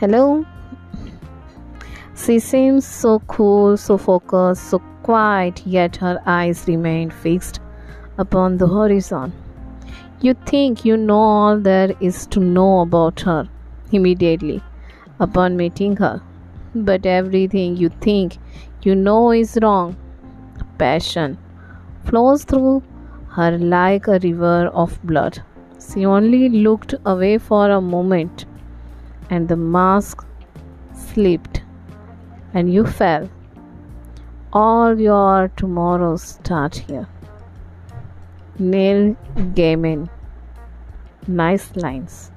Hello? She seems so cool, so focused, so quiet, yet her eyes remained fixed upon the horizon. You think you know all there is to know about her immediately upon meeting her, but everything you think you know is wrong. Passion flows through her like a river of blood. She only looked away for a moment, and the mask slipped, and you fell. All your tomorrows start here. Neil Gaiman. Nice lines.